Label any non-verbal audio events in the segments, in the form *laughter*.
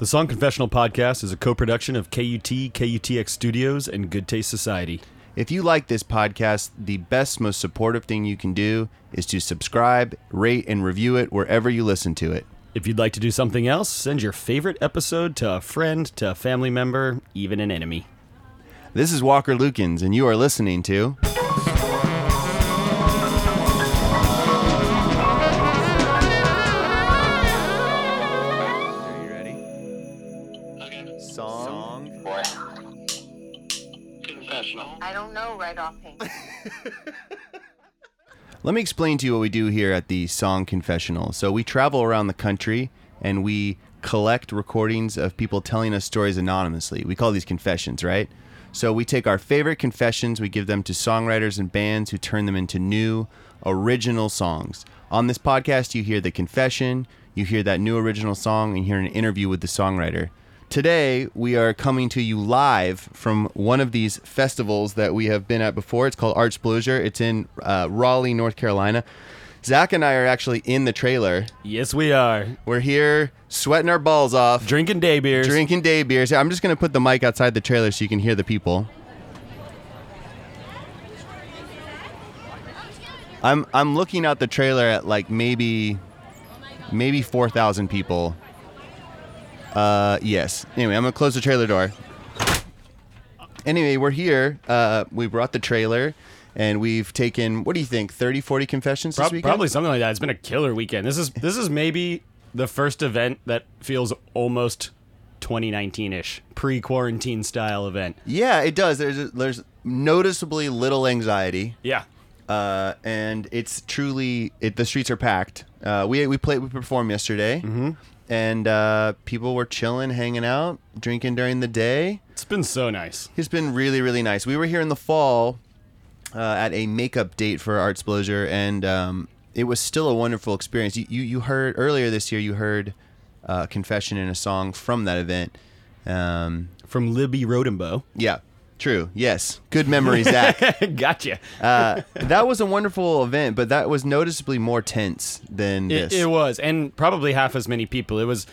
The Song Confessional podcast is a co production of KUT, KUTX Studios, and Good Taste Society. If you like this podcast, the best, most supportive thing you can do is to subscribe, rate, and review it wherever you listen to it. If you'd like to do something else, send your favorite episode to a friend, to a family member, even an enemy. This is Walker Lukens, and you are listening to. *laughs* Let me explain to you what we do here at the Song Confessional. So, we travel around the country and we collect recordings of people telling us stories anonymously. We call these confessions, right? So, we take our favorite confessions, we give them to songwriters and bands who turn them into new, original songs. On this podcast, you hear the confession, you hear that new original song, and you hear an interview with the songwriter. Today, we are coming to you live from one of these festivals that we have been at before. It's called Artsplosure. It's in uh, Raleigh, North Carolina. Zach and I are actually in the trailer. Yes, we are. We're here sweating our balls off, Drinking day beers. drinking day beers. I'm just going to put the mic outside the trailer so you can hear the people. I'm I'm looking out the trailer at like maybe maybe 4,000 people. Uh yes. Anyway, I'm to close the trailer door. Anyway, we're here. Uh we brought the trailer and we've taken what do you think? 30 40 confessions this Prob- weekend? probably something like that. It's been a killer weekend. This is this is maybe the first event that feels almost 2019-ish, pre-quarantine style event. Yeah, it does. There's a, there's noticeably little anxiety. Yeah. uh, and it's truly it, the streets are packed. Uh, we we played we performed yesterday, mm-hmm. And uh, people were chilling, hanging out, drinking during the day. It's been so nice. It's been really really nice. We were here in the fall uh, at a makeup date for Artsplosure, and um, it was still a wonderful experience. You, you you heard earlier this year you heard uh, confession in a song from that event. Um, From Libby Rodenbough. yeah, true. Yes, good memory, Zach. *laughs* gotcha. uh, that was a wonderful event, but that was noticeably more tense than It, this. it was, and probably half as many people. It was,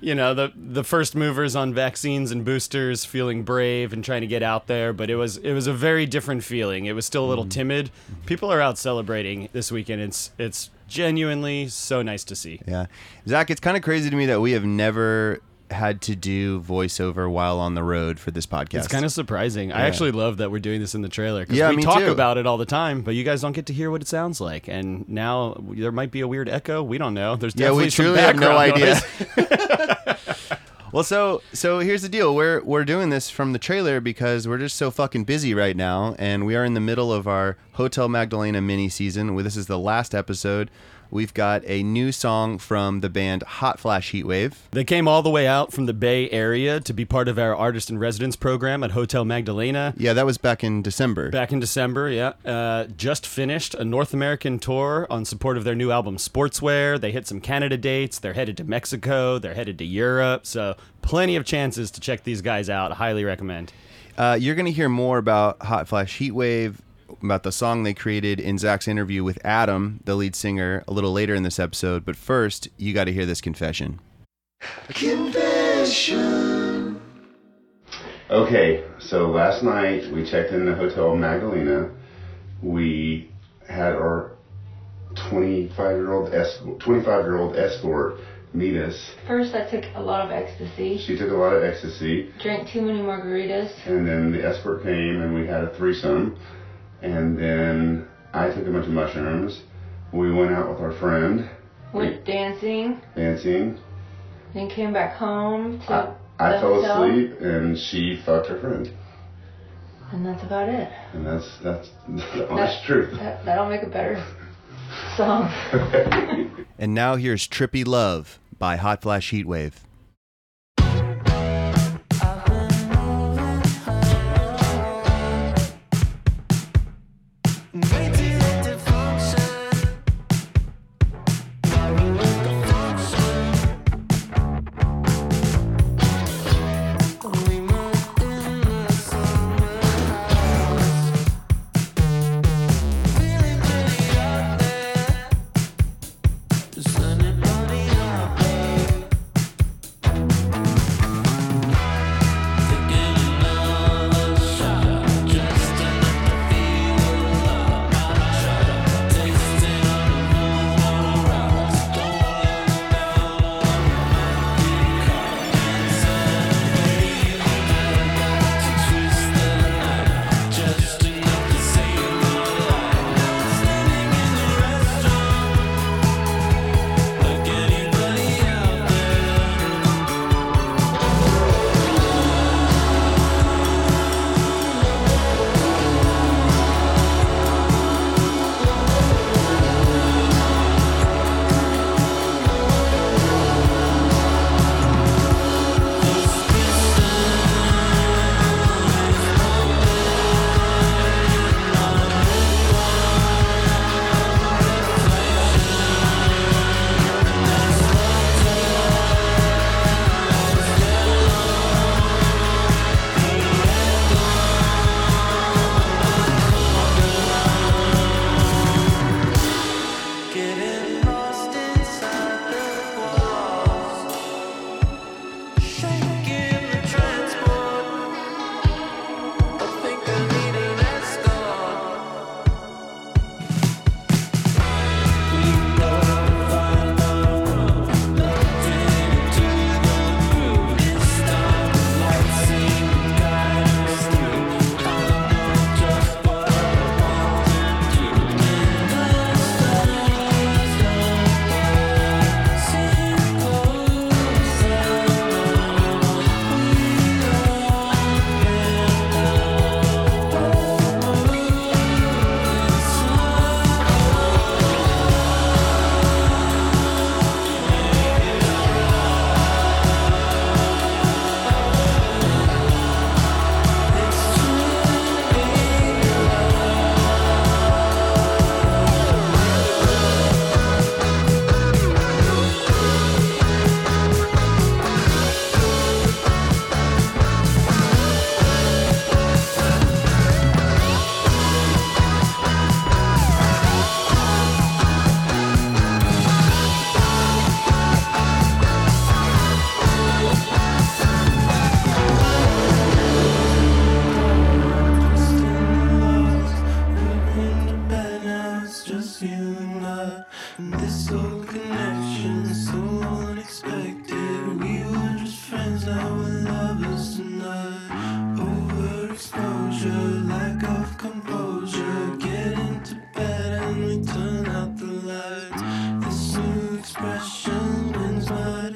you know, the the first movers on vaccines and boosters feeling brave and trying to get out there. But it was it was a very different feeling. It was still a little timid. People are out celebrating this weekend. It's it's genuinely so nice to see. yeah, Zach, it's kind of crazy to me that we have never had to do voiceover while on the road for this podcast. It's kind of surprising. I actually love that we're doing this in the trailer because Yeah, we talk too. about it all the time, but you guys don't get to hear what it sounds like. And now there might be a weird echo. We don't know. There's yeah, we truly have no idea. *laughs* well, so so here's the deal. We're we're doing this from the trailer because we're just so fucking busy right now, and we are in the middle of our Hotel Magdalena mini season. This is the last episode. We've got a new song from the band Hot Flash Heatwave. They came all the way out from the Bay Area to be part of our artist in residence program at Hotel Magdalena. Yeah, that was back in December. Back in December, yeah. Uh, just finished a North American tour on support of their new album Sportswear. They hit some Canada dates. They're headed to Mexico. They're headed to Europe. So, plenty of chances to check these guys out. Highly recommend. Uh, you're going to hear more about Hot Flash Heatwave, about the song they created in Zach's interview with Adam, the lead singer, a little later in this episode. But first, you got to hear this confession. Confession. Okay, so last night we checked in the Hotel Magdalena. We had our 25 year old escort, 25 year old escort meet us. First, I took a lot of ecstasy, She took a lot of ecstasy, drank too many margaritas. and then the escort came and we had a threesome. And then I took a bunch of mushrooms. We went out with our friend, Went dancing, dancing. then came back home to I, I fell hotel, asleep and she fucked her friend. and that's about it. And that's that's the honest truth. That, that'll make a better song. *laughs* And now here's Trippy Love by Hot Flash Heatwave.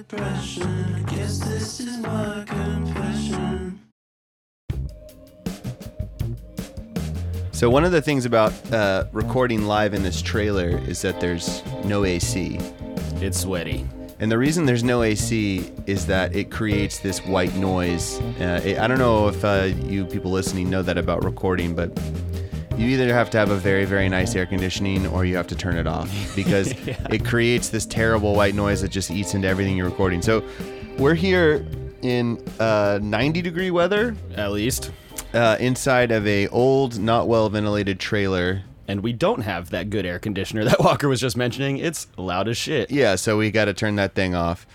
depression. I guess this is my confession. So one of the things about uh, recording live in this trailer is that there's no AC. It's sweaty. And the reason there's no AC is that it creates this white noise. Uh, it, I don't know if uh, you people listening know that about recording, but you either have to have a very, very nice air conditioning or you have to turn it off *laughs* because it creates this terrible white noise that just eats into everything you're recording. So we're here in uh, 90 degree weather At least. uh, inside of a old, not well ventilated trailer. And we don't have that good air conditioner that *laughs* Walker was just mentioning. It's loud as shit. Yeah, so we got to turn that thing off.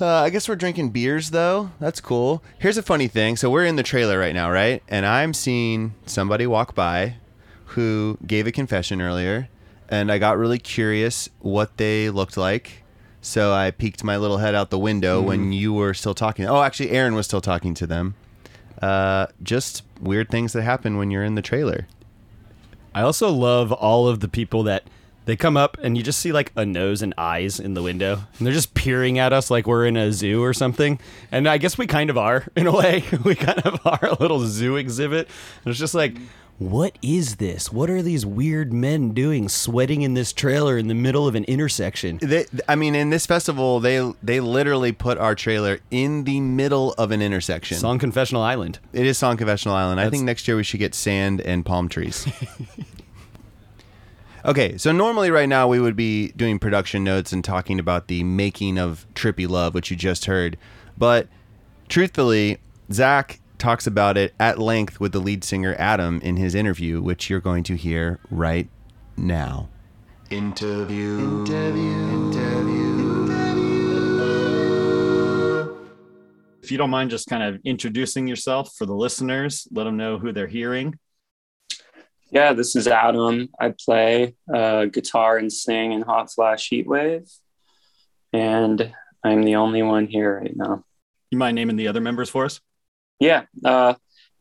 Uh, I guess we're drinking beers though. That's cool. Here's a funny thing. So we're in the trailer right now, right? And I'm seeing somebody walk by who gave a confession earlier, and I got really curious what they looked like. So I peeked my little head out the window when you were still talking. Oh, actually, Aaron was still talking to them. Uh, just weird things that happen when you're in the trailer. I also love all of the people that they come up and you just see like a nose and eyes in the window and they're just peering at us like we're in a zoo or something. And I guess we kind of are *laughs* in a way. *laughs* we kind of are a little zoo exhibit. And it's just like, what is this? What are these weird men doing sweating in this trailer in the middle of an intersection? They, I mean, in this festival, they they literally put our trailer in the middle of an intersection. Song Confessional Island. It is Song Confessional Island. I think next year we should get sand and palm trees. *laughs* okay, so normally right now we would be doing production notes and talking about the making of Trippy Love, which you just heard. But truthfully, Zach talks about it at length with the lead singer Adam in his interview, which you're going to hear right now. Interview. Interview. Interview. If you don't mind just kind of introducing yourself for the listeners, let them know who they're hearing. Yeah, this is Adam. I play uh, guitar and sing in Hot Flash Heatwave, and I'm the only one here right now. You mind naming the other members for us? Yeah, uh,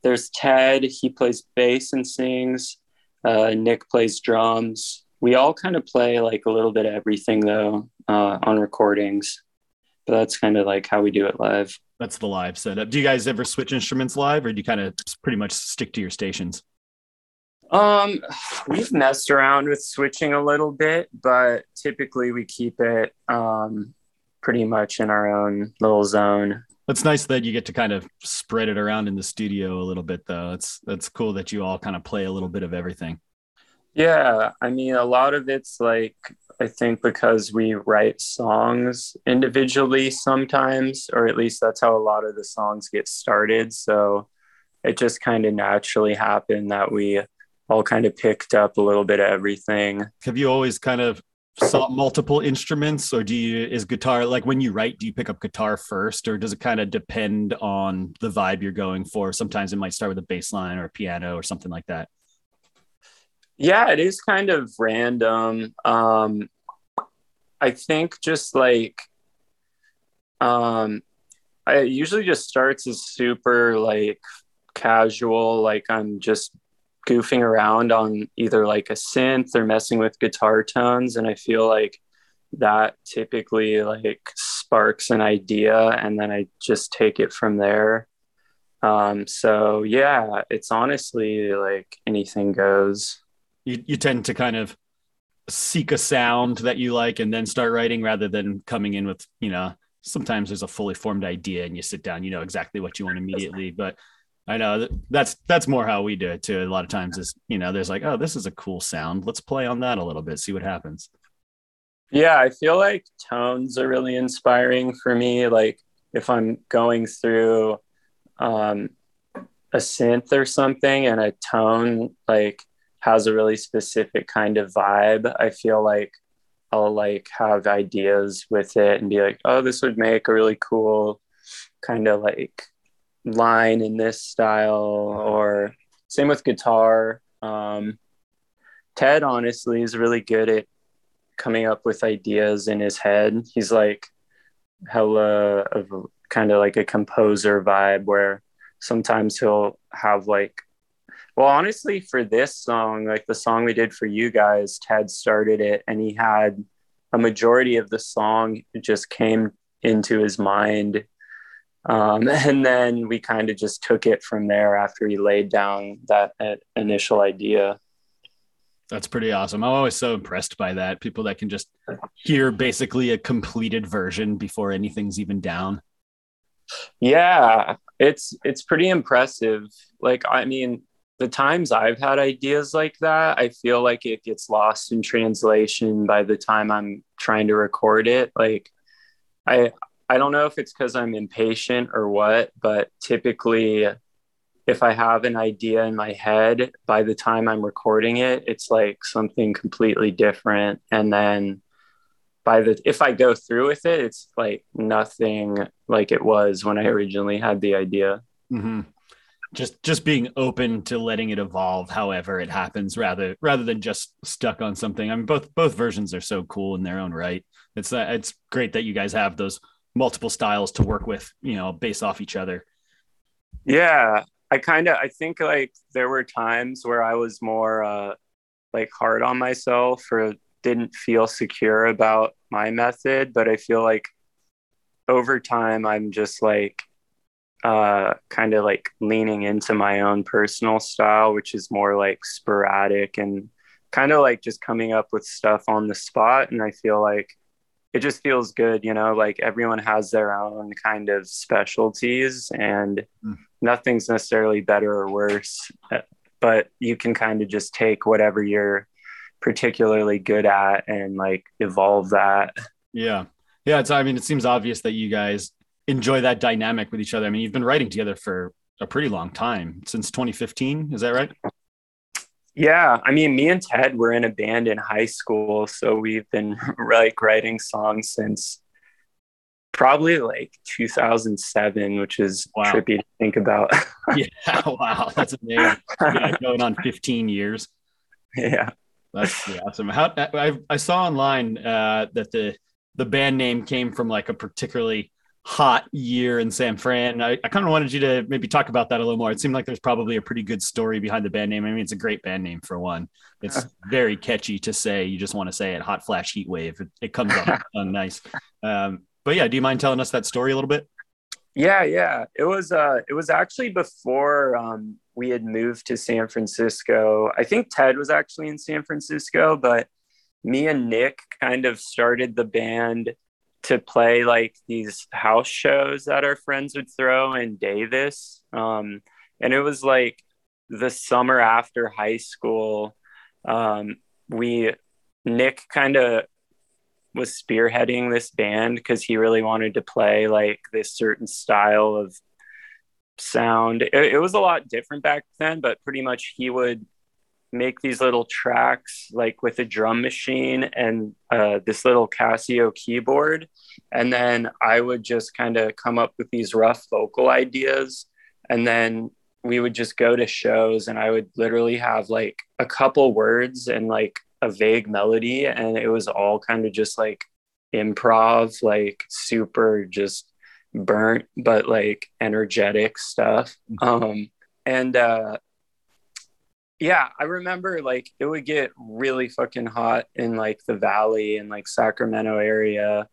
there's Ted. He plays bass and sings. Uh, Nick plays drums. We all kind of play like a little bit of everything though uh, on recordings, but that's kind of like how we do it live. That's the live setup. Do you guys ever switch instruments live or do you kind of pretty much stick to your stations? Um, we've messed around with switching a little bit, but typically we keep it um, pretty much in our own little zone. That's nice that you get to kind of spread it around in the studio a little bit though. It's that's cool that you all kind of play a little bit of everything. Yeah, I mean, a lot of it's like, I think because we write songs individually sometimes, or at least that's how a lot of the songs get started. So it just kind of naturally happened that we all kind of picked up a little bit of everything. Have you always kind of sought multiple instruments or do you is guitar like when you write do you pick up guitar first or does it kind of depend on the vibe you're going for sometimes it might start with a bass line or a piano or something like that Yeah, it is kind of random. Um, I think just like, um, I it usually just starts as super like casual, like I'm just goofing around on either like a synth or messing with guitar tones, and I feel like that typically like sparks an idea, and then I just take it from there. Um, so yeah, it's honestly like anything goes. you, you tend to kind of seek a sound that you like and then start writing rather than coming in with you know sometimes there's a fully formed idea and you sit down you know exactly what you want immediately but i know that's that's more how we do it too. A lot of times is you know there's like oh this is a cool sound. Let's play on that a little bit see what happens. Yeah, I feel like tones are really inspiring for me. Like if I'm going through um, a synth or something and a tone like has a really specific kind of vibe, I feel like I'll like have ideas with it and be like, oh, this would make a really cool kind of like line in this style or same with guitar. Um, Ted honestly is really good at coming up with ideas in his head. He's like hella of kind of like a composer vibe where sometimes he'll have like well honestly for this song like the song we did for you guys ted started it and he had a majority of the song just came into his mind Um, *laughs* and then we kind of just took it from there after he laid down that uh, initial idea. That's pretty awesome. I'm always so impressed by that. People that can just hear basically a completed version before anything's even down. Yeah, it's it's pretty impressive. Like I mean, the times I've had ideas like that, I feel like it gets lost in translation by the time I'm trying to record it. Like I I don't know if it's cuz I'm impatient or what, but typically if I have an idea in my head, by the time I'm recording it, it's like something completely different. And then by the if I go through with it, it's like nothing like it was when I originally had the idea. Mm-hmm. Just just being open to letting it evolve, however it happens, rather rather than just stuck on something. I mean, both both versions are so cool in their own right. It's uh, it's great that you guys have those multiple styles to work with, you know, based off each other. Yeah, I kind of I think like there were times where I was more uh like hard on myself or didn't feel secure about my method, but I feel like over time I'm just like uh kind of like leaning into my own personal style, which is more like sporadic and kind of like just coming up with stuff on the spot and I feel like it just feels good, you know, like everyone has their own kind of specialties and mm. nothing's necessarily better or worse, but you can kind of just take whatever you're particularly good at and like evolve that. Yeah. Yeah. It's, I mean, it seems obvious that you guys enjoy that dynamic with each other. I mean, you've been writing together for a pretty long time since 2015. Is that right? Yeah, I mean, me and Ted were in a band in high school, so we've been *laughs* like writing songs since probably like 2007, which is wow. trippy to think about. *laughs* yeah, *laughs* wow, that's amazing. Yeah, going on 15 years. Yeah, that's awesome. How I, I saw online uh, that the the band name came from like a particularly hot year in San Fran. I, I kind of wanted you to maybe talk about that a little more. It seemed like there's probably a pretty good story behind the band name. I mean, it's a great band name for one. It's *laughs* very catchy to say. You just want to say it. Hot Flash Heat Wave. It, it comes *laughs* off nice. Um, but yeah, do you mind telling us that story a little bit? Yeah, yeah. It was uh it was actually before um we had moved to San Francisco. I think Ted was actually in San Francisco, but me and Nick kind of started the band to play like these house shows that our friends would throw in Davis. Um, and it was like the summer after high school. Um, we, Nick kind of was spearheading this band because he really wanted to play like this certain style of sound. It, it was a lot different back then, but pretty much he would make these little tracks like with a drum machine and uh, this little Casio keyboard. And then I would just kind of come up with these rough vocal ideas. And then we would just go to shows and I would literally have like a couple words and like a vague melody. And it was all kind of just like improv, like super just burnt, but like energetic stuff. Mm-hmm. Um, and uh, yeah, I remember like it would get really fucking hot in like the valley and like Sacramento area.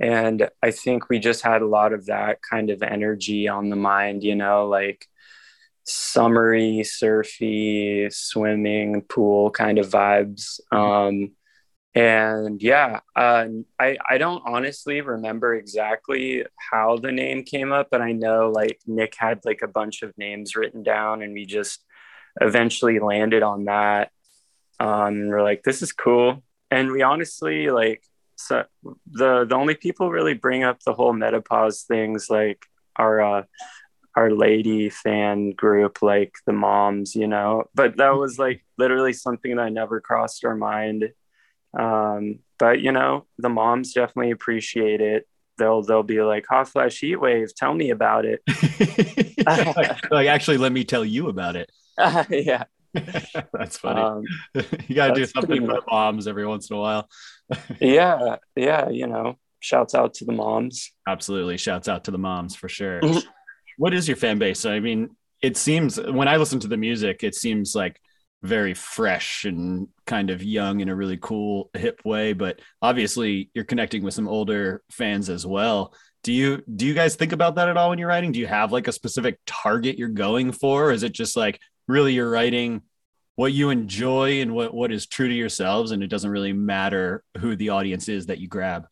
And I think we just had a lot of that kind of energy on the mind, you know, like summery, surfy, swimming, pool kind of vibes. Um, and yeah, uh, I, I don't honestly remember exactly how the name came up, but I know like Nick had like a bunch of names written down and we just eventually landed on that. Um, we're like, this is cool. And we honestly like so the the only people really bring up the whole menopause things like our uh our lady fan group like the moms you know? But that was like literally something that never crossed our mind. Um but you know the moms definitely appreciate it. They'll they'll be like hot flash heat wave tell me about it. *laughs* *laughs* Like, like actually let me tell you about it uh, *laughs* yeah. *laughs* that's funny. Um, *laughs* you got to do something for the moms every once in a while. yeah. Yeah. You know, shouts out to the moms. Absolutely. Shouts out to the moms for sure. Mm-hmm. what is your fan base? I mean, it seems when I listen to the music, it seems like very fresh and kind of young in a really cool, hip way. But obviously, you're connecting with some older fans as well. Do you do you guys think about that at all when you're writing? Do you have like a specific target you're going for? Or is it just like really you're writing what you enjoy and what, what is true to yourselves and it doesn't really matter who the audience is that you grab?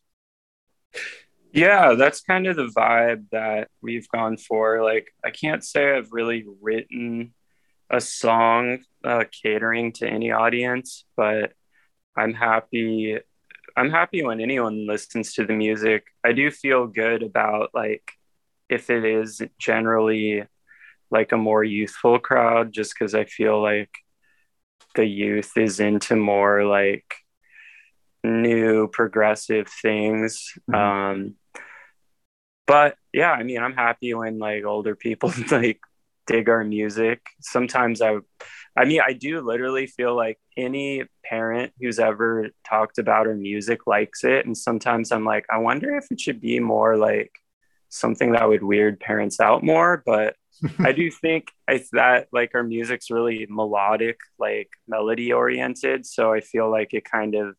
Yeah, that's kind of the vibe that we've gone for. Like, I can't say I've really written a song uh, catering to any audience, but I'm happy. I'm happy when anyone listens to the music. I do feel good about like if it is generally like a more youthful crowd, just because I feel like the youth is into more like new progressive things. Mm-hmm. Um, but yeah, I mean, I'm happy when like older people *laughs* like dig our music. Sometimes I, I mean, I do literally feel like any parent who's ever talked about our music likes it. And sometimes I'm like, I wonder if it should be more like something that would weird parents out more. But I do think I, that like our music's really melodic, like melody oriented. So I feel like it kind of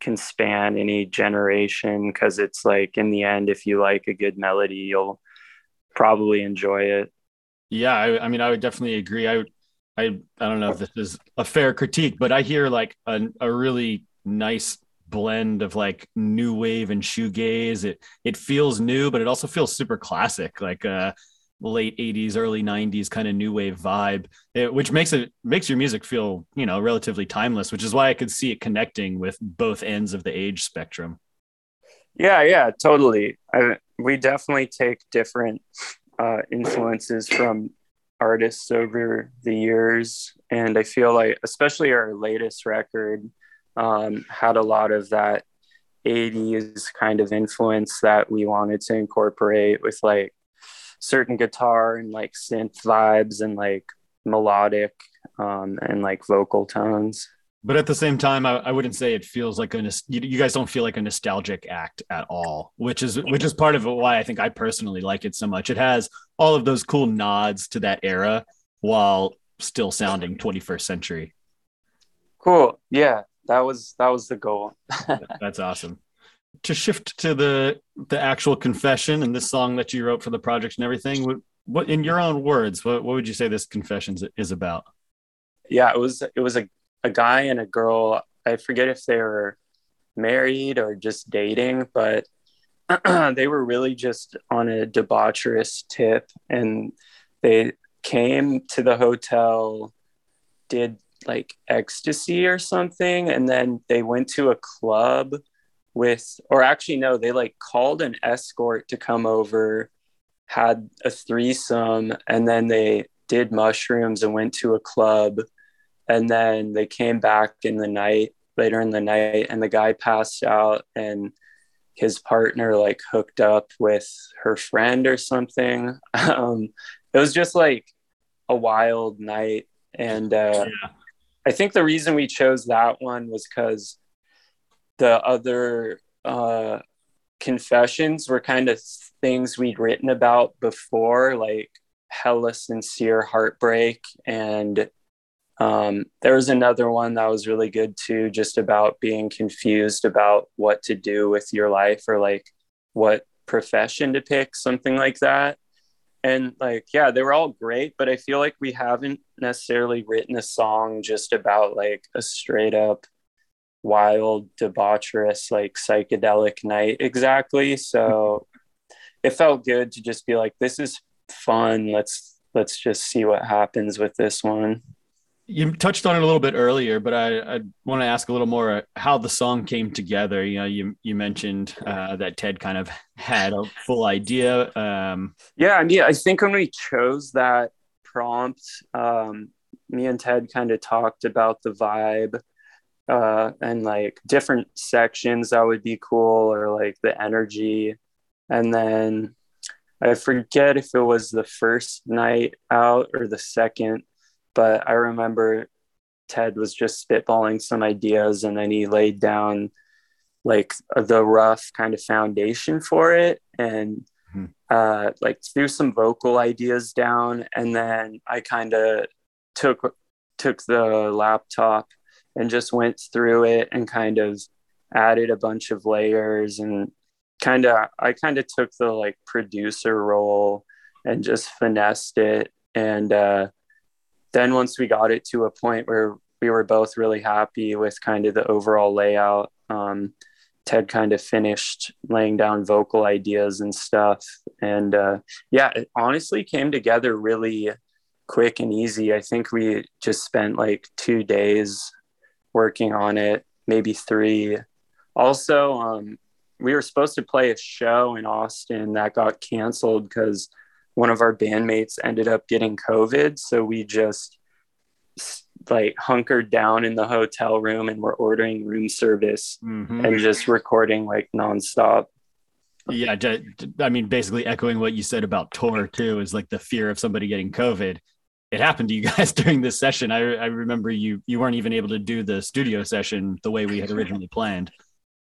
can span any generation because it's like in the end, if you like a good melody, you'll probably enjoy it. Yeah, I, I mean, I would definitely agree. I, I, I don't know if this is a fair critique, but I hear like a, a really nice blend of like new wave and shoegaze. It it feels new, but it also feels super classic. Like uh late 80s early 90s kind of new wave vibe it, which makes it makes your music feel you know relatively timeless which is why i could see it connecting with both ends of the age spectrum. Yeah yeah totally. I, we definitely take different uh, influences from artists over the years and i feel like especially our latest record um, had a lot of that 80s kind of influence that we wanted to incorporate with like certain guitar and like synth vibes and like melodic um, and like vocal tones. But at the same time, I, I wouldn't say it feels like a you, you guys don't feel like a nostalgic act at all, which is which is part of why I think I personally like it so much. It has all of those cool nods to that era while still sounding 21st century. Cool. Yeah, that was that was the goal. *laughs* That's awesome to shift to the the actual confession and this song that you wrote for the project and everything what, what in your own words what, what would you say this confession is about? Yeah it was it was a, a guy and a girl. I forget if they were married or just dating but *clears throat* they were really just on a debaucherous tip and they came to the hotel did like ecstasy or something and then they went to a club with or actually no they like called an escort to come over had a threesome and then they did mushrooms and went to a club. And then they came back in the night later in the night and the guy passed out and his partner like hooked up with her friend or something. *laughs* Um, it was just like a wild night. And uh, yeah. i think the reason we chose that one was because the other uh, confessions were kind of things we'd written about before, like hella sincere heartbreak. And um, there was another one that was really good too, just about being confused about what to do with your life or like what profession to pick, something like that. And like, yeah, they were all great, but I feel like we haven't necessarily written a song just about like a straight up wild, debaucherous, like psychedelic night exactly. So it felt good to just be like, this is fun. Let's let's just see what happens with this one. You touched on it a little bit earlier, but I, I want to ask a little more uh, how the song came together. You know, you you mentioned uh, that Ted kind of had a full idea. Um, yeah, I mean, I think when we chose that prompt, um, me and Ted kind of talked about the vibe uh, and like different sections that would be cool or like the energy. And then I forget if it was the first night out or the second, but I remember Ted was just spitballing some ideas and then he laid down like the rough kind of foundation for it and hmm. uh, like threw some vocal ideas down and then I kind of took took the laptop and just went through it and kind of added a bunch of layers and kind of I kind of took the like producer role and just finessed it. And uh, then once we got it to a point where we were both really happy with kind of the overall layout, um, Ted kind of finished laying down vocal ideas and stuff. And uh, yeah, it honestly came together really quick and easy. I think we just spent like two days working on it, maybe three. Also, um, we were supposed to play a show in Austin that got canceled because one of our bandmates ended up getting COVID. So we just like hunkered down in the hotel room and we're ordering room service Mhm. and just recording like nonstop. Yeah, I mean, basically echoing what you said about tour too is like the fear of somebody getting COVID. It happened to you *laughs* guys during this session. I, I remember you you weren't even able to do the studio session the way we had originally planned.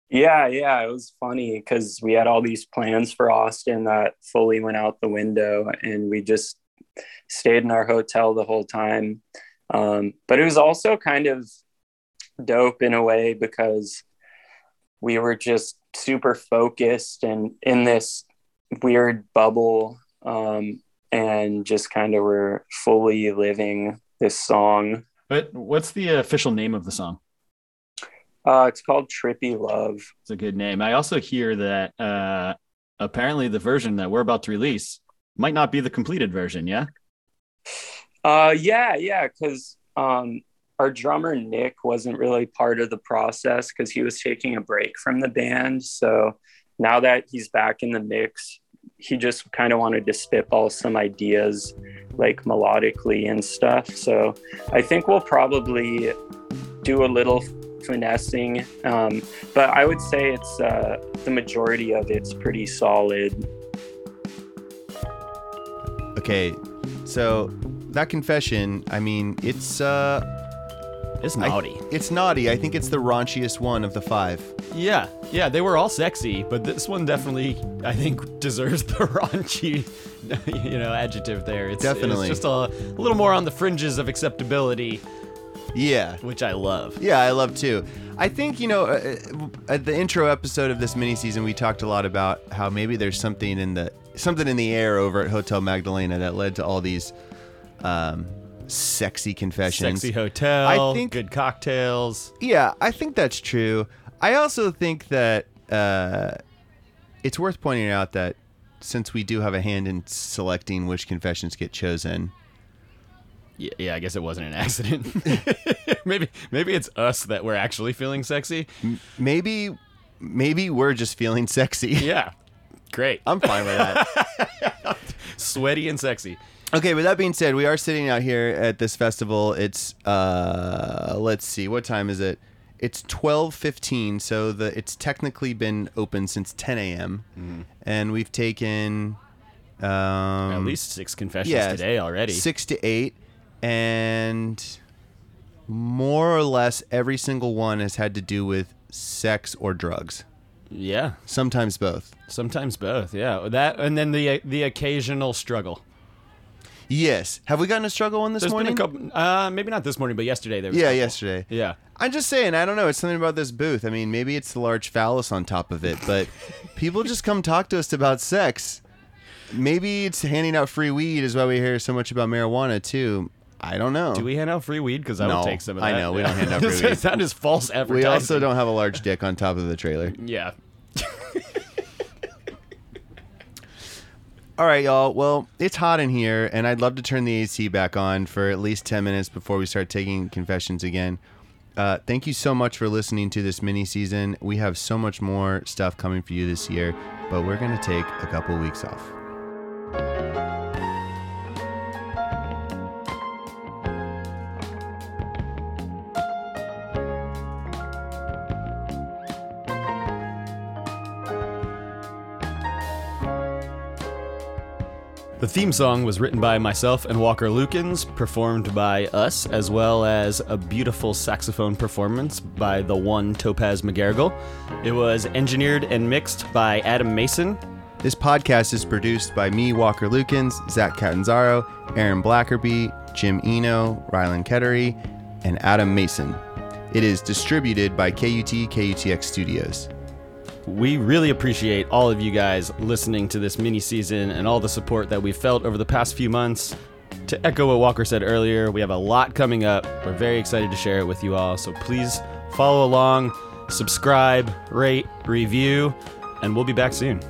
Yeah, yeah, it was funny because we had all these plans for Austin that fully went out the window, and we just stayed in our hotel the whole time. Um, but it was also kind of dope in a way because we were just super focused and in this weird bubble, um, and just kind of were fully living this song. But what's the official name of the song? Uh, it's called Trippy Love. It's a good name. I also hear that uh, apparently the version that we're about to release might not be the completed version. Yeah. Uh, yeah, yeah, because um, our drummer Nick wasn't really part of the process because he was taking a break from the band. So now that he's back in the mix, he just kind of wanted to spitball some ideas, like melodically and stuff. So I think we'll probably do a little finessing, um, but I would say it's uh, the majority of it's pretty solid. Okay, so that confession, I mean, it's uh It's I- naughty. it's naughty. I think it's the raunchiest one of the five. Yeah, yeah, they were all sexy, but this one definitely, I think, deserves the *laughs* raunchy, you know, adjective there. It's, Definitely. it's just a, a little more on the fringes of acceptability, Yeah. which I love. Yeah, I love too. I think you know, uh, uh, at the intro episode of this mini season, we talked a lot about how maybe there's something in the something in the air over at Hotel Magdalena that led to all these um, sexy confessions. Sexy hotel, I think- good cocktails. Yeah, I think that's true. I also think that uh, it's worth pointing out that since we do have a hand in selecting which confessions get chosen, Yeah, yeah, I guess it wasn't an accident. *laughs* maybe, maybe it's us that we're actually feeling sexy. maybe maybe we're just feeling sexy. Yeah, great. I'm fine with that. *laughs* Sweaty and sexy. Okay, with that being said, we are sitting out here at this festival. It's uh let's see, what time is it? It's twelve fifteen, so the it's technically been open since ten AM. And we've taken um At least six confessions yeah, today already. Six to eight. And more or less every single one has had to do with sex or drugs. Yeah, Sometimes both. sometimes both. Yeah, that and then the the occasional struggle. Yes. Have we gotten a struggle one this There's morning? been a couple. Uh, maybe not this morning, but yesterday there was. yeah, yesterday. Yeah. I'm just saying, I don't know. It's something about this booth. I mean, maybe it's the large phallus on top of it, but *laughs* people just come talk to us about sex. Maybe it's handing out free weed is why we hear so much about marijuana too. I don't know. Do we hand out free weed? Because I No, would take some of that. I know, we don't hand out *laughs* free weed. that is false advertising. We also don't have a large dick on top of the trailer. Yeah. *laughs* All right, y'all. Well, it's hot in here, and I'd love to turn the AC back on for at least 10 minutes before we start taking confessions again. Uh, thank you so much for listening to this mini season. We have so much more stuff coming for you this year, but we're going to take a couple weeks off. The theme song was written by myself and Walker Lukens, performed by us, as well as a beautiful saxophone performance by the one Topaz McGarrigle. It was engineered and mixed by Adam Mason. This podcast is produced by me, Walker Lukens, Zach Catanzaro, Aaron Blackerby, Jim Eno, Rylan Kettery, and Adam Mason. It is distributed by KUT KUTX Studios. We really appreciate all of you guys listening to this mini season and all the support that we've felt over the past few months. To echo what Walker said earlier, we have a lot coming up. We're very excited to share it with you all. So please follow along, subscribe, rate, review, and we'll be back soon.